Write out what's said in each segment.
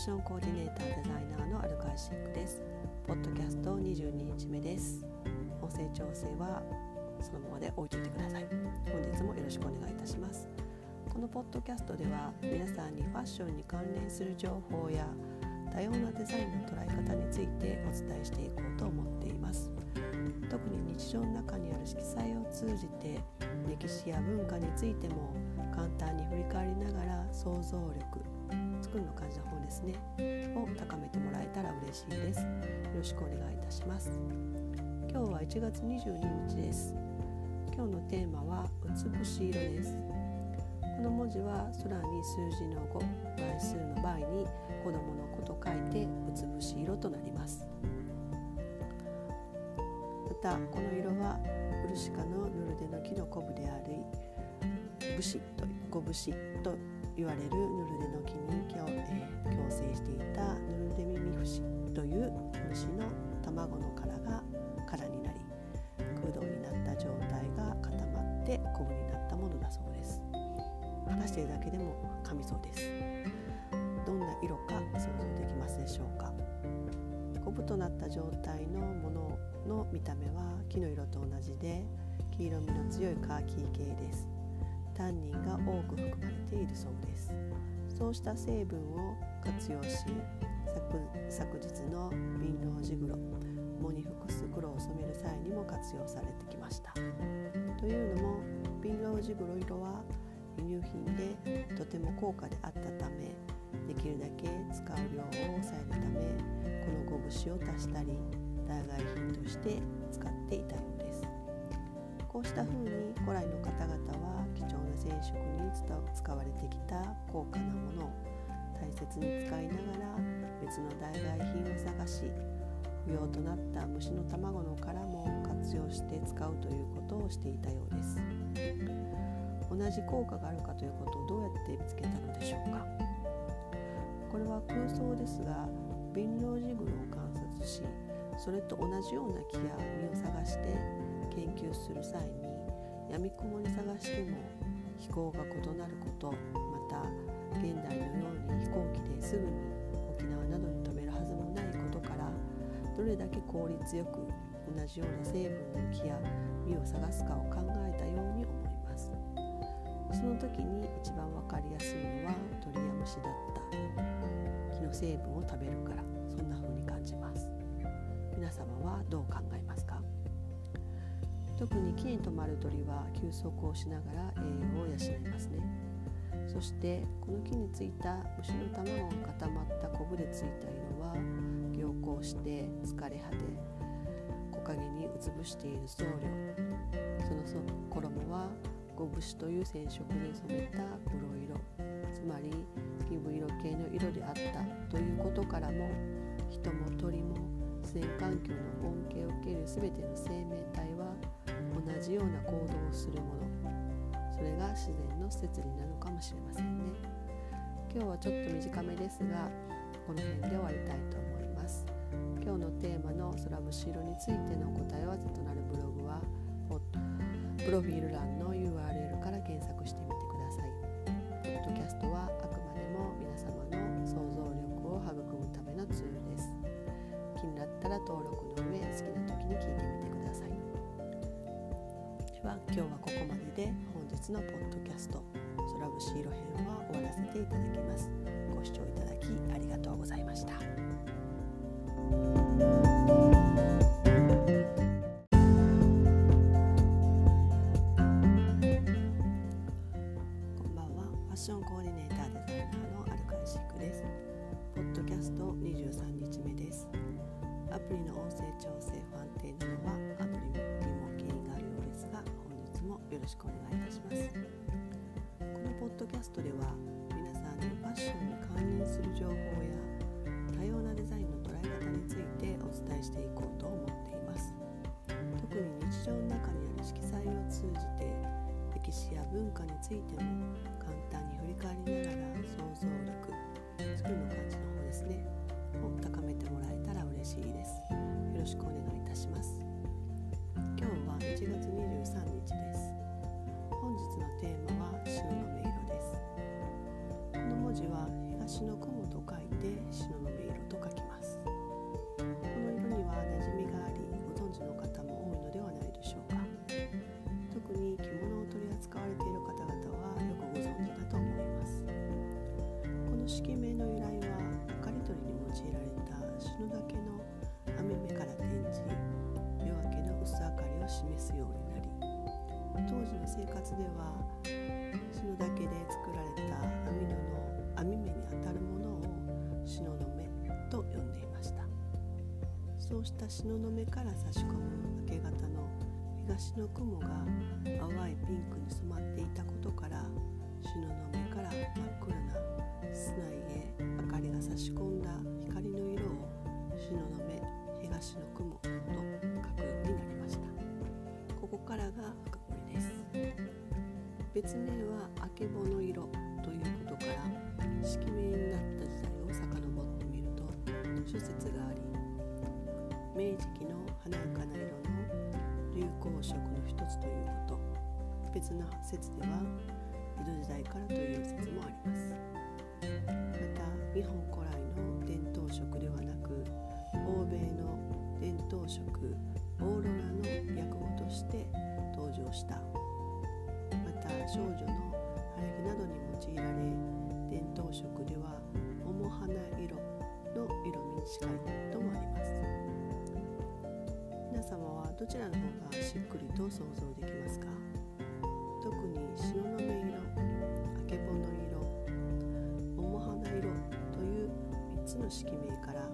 ションコーディネーターデザイナーのアルカイシックです。ポッドキャスト22日目です。音声調整はそのままで置いといてください。本日もよろしくお願いいたします。このポッドキャストでは皆さんにファッションに関連する情報や多様なデザインの捉え方についてお伝えしていこうと思っています。特に日常の中にある色彩を通じて歴史や文化についても簡単に振り返りながら想像力作るの感じの方ですね。を高めてもらえたら嬉しいです。よろしくお願いいたします。今日は1月22日です。今日のテーマはうつぶし色です。この文字は空に数字の5倍数の倍に子供の子と書いてうつぶし色となります。またこの色はウルシカのヌルデの木のコブであり武士と小節と言われるヌルデの木に共,、えー、共生していたヌルデミミフシという虫の卵の殻が殻になり空洞になった状態が固まってコブになったものだそうです。果たしているだけでも噛みそうです。どんな色か想像できますでしょうか。コブとなった状態のものの見た目は木の色と同じで黄色みの強いカーキー系です。タンニンが多く含まれているそうです。そうした成分を活用し昨日の貧乏ジグロ藻に複数黒を染める際にも活用されてきました。というのも貧乏ジグロ色は輸入品でとても高価であったためできるだけ使う量を抑えるためこのゴブシを足したり代替品として使っていたようです。こうした風に古来の方々は貴重な染色に使われてきた高価なものを大切に使いながら別の代替品を探し不要となった虫の卵の殻も活用して使うということをしていたようです。同じ効果があるかということをどうやって見つけたのでしょうか？これは空想ですが貧乏ジグロを観察しそれと同じような木や実を探して研究する際にやみくもに探しても飛行が異なることまた現代のように飛行機ですぐに沖縄などに飛べるはずもないことからどれだけ効率よく同じような成分の木や実を探すかを考えたように思います。その時に一番分かりやすいのは鳥や虫だった木の成分を食べるから。そんな風に感じます。皆様はどう考えますか？特に木に止まる鳥は休息をしながら栄養を養いますね。そしてこの木についた虫の卵が固まったコブでついた色は凝固して疲れ果て木陰にうつぶしている僧侶。その衣はゴブシという染色に染めた黒色。つまりギブ色系の色であったということからも人も鳥も自然環境の恩恵を受ける全ての生命体はじような行動をするもの。それが自然の摂理なのかもしれませんね。今日はちょっと短めですがこの辺で終わりたいと思います。今日のテーマの空節色についての答え合わせとなるブログはプロフィール欄ののポッドキャスト空節色編は終わらせていただきます。ご視聴いただきありがとうございました。こんばんは。ファッションコーディネーターデザイナーのアルカイシックです。ポッドキャスト23日目です。アプリの音声調整不安定なのはアプリにも原因があるようですが本日もよろしくお願いします。キャストでは皆さんにファッションに関連する情報や多様なデザインの捉え方についてお伝えしていこうと思っています。特に日常の中にある色彩を通じて歴史や文化についても簡単に振り返りながら想像力作るの感じの方ですね。を高めてもらえたら嬉しいです。よろしくお願いいたします。今日は1月23日です。本日のテーマは東雲色ですこの文字は東の雲と書いてでそうした東雲から差し込む明け方の東の雲が淡いピンクに染まっていたことから東雲から真っ暗な室内へ明かりが差し込んだ光の色を東雲東の雲と書くようになりました。ここからが深掘りです。別名はあけぼの色ということから式名になった時代を遡ってみると諸説があり明治期の華やかな色の流行色の一つということ別な説では江戸時代からという説もあります。また日本古来の伝統色ではなく欧米の伝統色オーロラの訳語として登場した。また少女の晴れ着などに用いられ伝統色では桃花色の色味に近いともあります。どちらの方がしっくりと想像できますか？特に白の目色あけぼの色桃花色という3つの式名から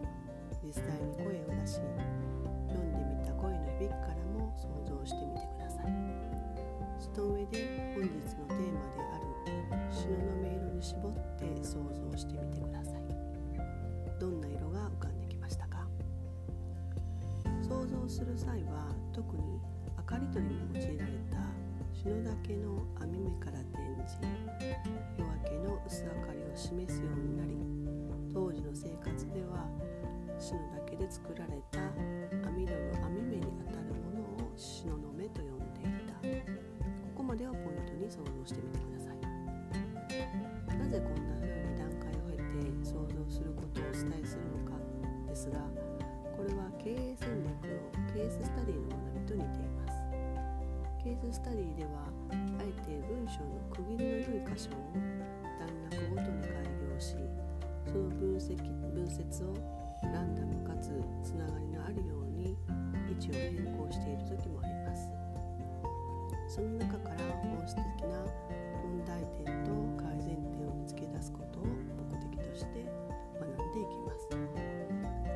実際に声を出し読んでみた声の響きからも想像してみてください。その上でに明かり取りに用いられた篠岳の網目から転じ夜明けの薄明かりを示すようになり当時の生活では篠岳で作られたではあえて文章の区切りの良い箇所を段落ごとに開業しその分析分節をランダムかつつながりのあるように位置を変更している時もあります。その中から本質的な問題点と改善点を見つけ出すことを目的として学んでいきます。こ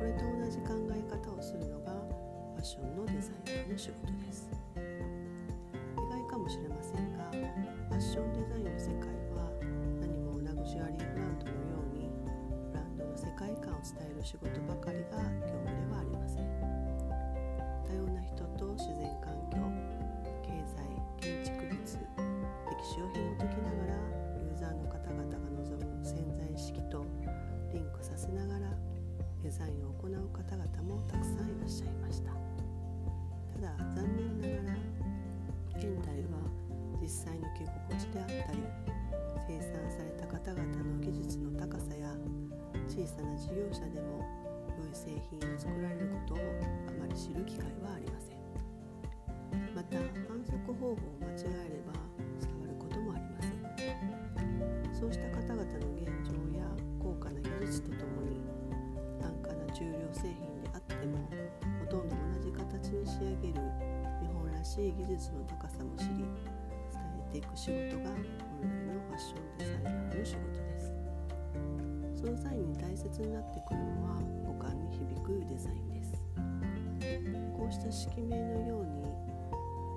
れと同じ考え方をするのがファッションのデザイナーの仕事です。伝える仕事ばかりが業務ではありません。多様な人と自然環境経済建築物歴史を紐解きながらユーザーの方々が望む潜在意識とリンクさせながらデザインを行う方々もたくさんいらっしゃいました。ただ残念ながら現代は実際の着心地であったり生産され小さな事業者でも良い製品を作られることをあまり知る機会はありません。また反則方法を間違えれば伝わることもありません。そうした方々の現状や高価な技術とともに安価な重量製品であってもほとんど同じ形に仕上げる日本らしい技術の高さも知り伝えていく仕事が本来のファッションデザイナーの仕事です。その際に大切になってくるのは五感に響くデザインです。こうした式名のように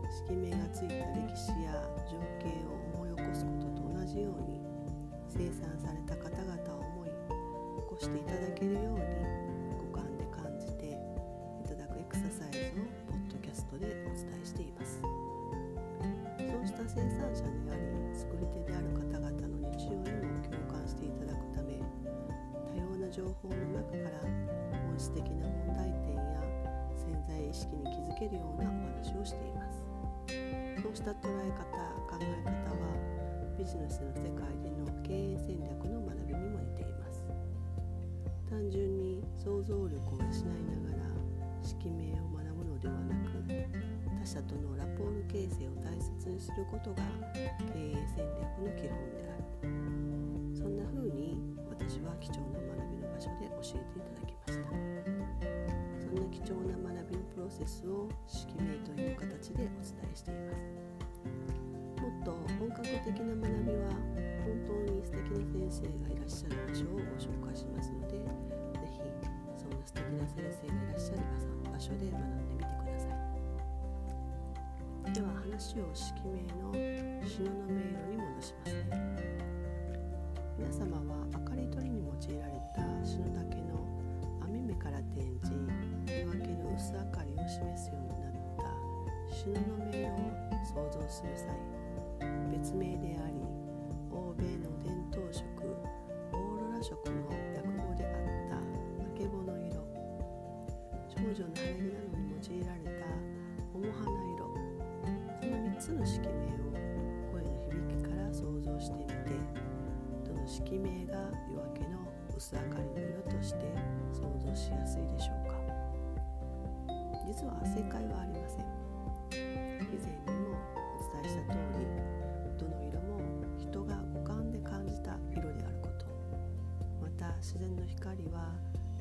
式名がついた歴史や情景を思い起こすことと同じように生産された方々を思い起こしていただけるように五感で感じていただくエクササイズをポッドキャストでお伝えしています。そうした生産者で報の中から本質的な問題点や潜在意識に気づけるようなお話をしています。そうした捉え方考え方はビジネスの世界での経営戦略の学びにも似ています。単純に想像力を養いながら色名を学ぶのではなく他者とのラポール形成を大切にすることが経営戦略の基本である。そんな風に私は貴重な学び場所で教えていただきました。そんな貴重な学びのプロセスを色名という形でお伝えしています。もっと本格的な学びは本当に素敵な先生がいらっしゃる場所をご紹介しますので是非そんな素敵な先生がいらっしゃる場所で学んでみてください。では話を色名の篠の迷路に戻しますね。皆様は明かり取りに用いられた篠岳の網目から転じ夜明けの薄明かりを示すようになった篠の迷路を想像する際別名であり欧米の伝統色オーロラ色の略語であったあけぼの色。少女の晴れ着色名が夜明けの薄明かりの色として想像しやすいでしょうか。実は正解はありません。以前にもお伝えした通りどの色も人が五感で感じた色であること。また自然の光は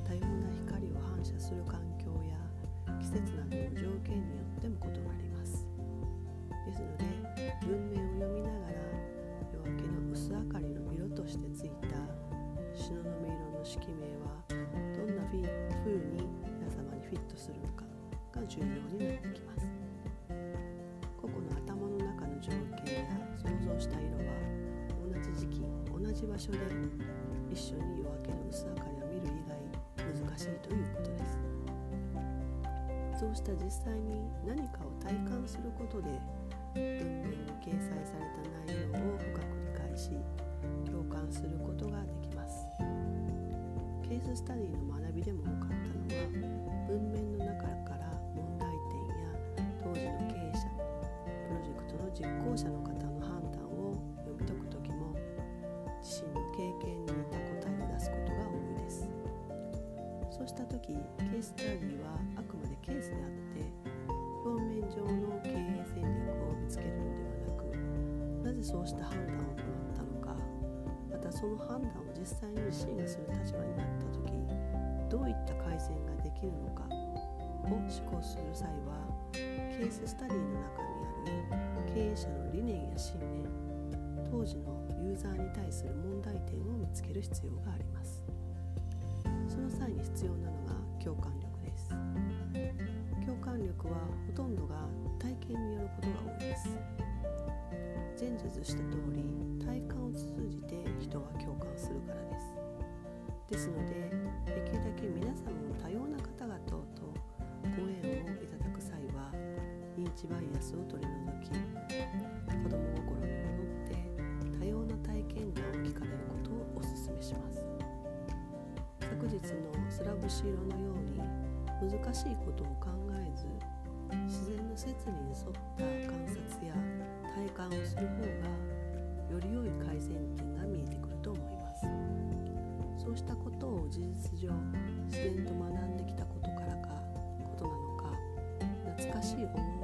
多様な光を反射する環境や季節などの条件によっても異なります。ですので文明を読みながら夜明けの薄明かりのとしてついた東雲色の色名はどんな風に皆様にフィットするのかが重要になってきます。個々の頭の中の条件や想像した色は同じ時期同じ場所で一緒に夜明けの薄明かりを見る以外難しいということです。そうした実際に何かを体感することで文面に掲載された内容を深く理解し感することができます。ケーススタディの学びでも多かったのは文面の中から問題点や当時の経営者プロジェクトの実行者の方の判断を読み解く時も自身の経験に似た答えを出すことが多いです。そうした時ケーススタディはあくまでケースであって表面上の経営戦略を見つけるのではなくなぜそうした判断を行その判断を実際に自身がする立場になった時どういった改善ができるのかを思考する際はケーススタディの中にある経営者の理念や信念当時のユーザーに対する問題点を見つける必要があります。その際に必要なのが共感力です共感力はほとんどが体験によることが多いです。前述した通り体感を通じて人は共感するからです。ですのでできるだけ皆さんも多様な方々とご縁をいただく際は認知バイアスを取り除き子供心に戻って多様な体験談を聞かれることをお勧めします。昨日のスラブシ色のように難しいことを考えず自然の摂理に沿った観察や体感をする方がより良い改善点が見えてくると思います。そうしたことを事実上自然と学んできたことからかことなのか懐かしい思い